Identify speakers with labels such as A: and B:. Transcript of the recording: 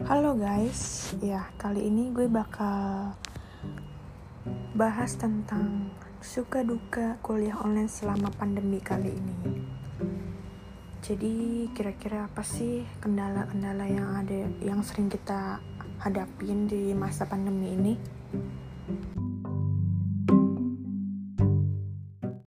A: Halo guys, ya kali ini gue bakal bahas tentang suka duka kuliah online selama pandemi kali ini. Jadi kira-kira apa sih kendala-kendala yang ada yang sering kita hadapin di masa pandemi ini?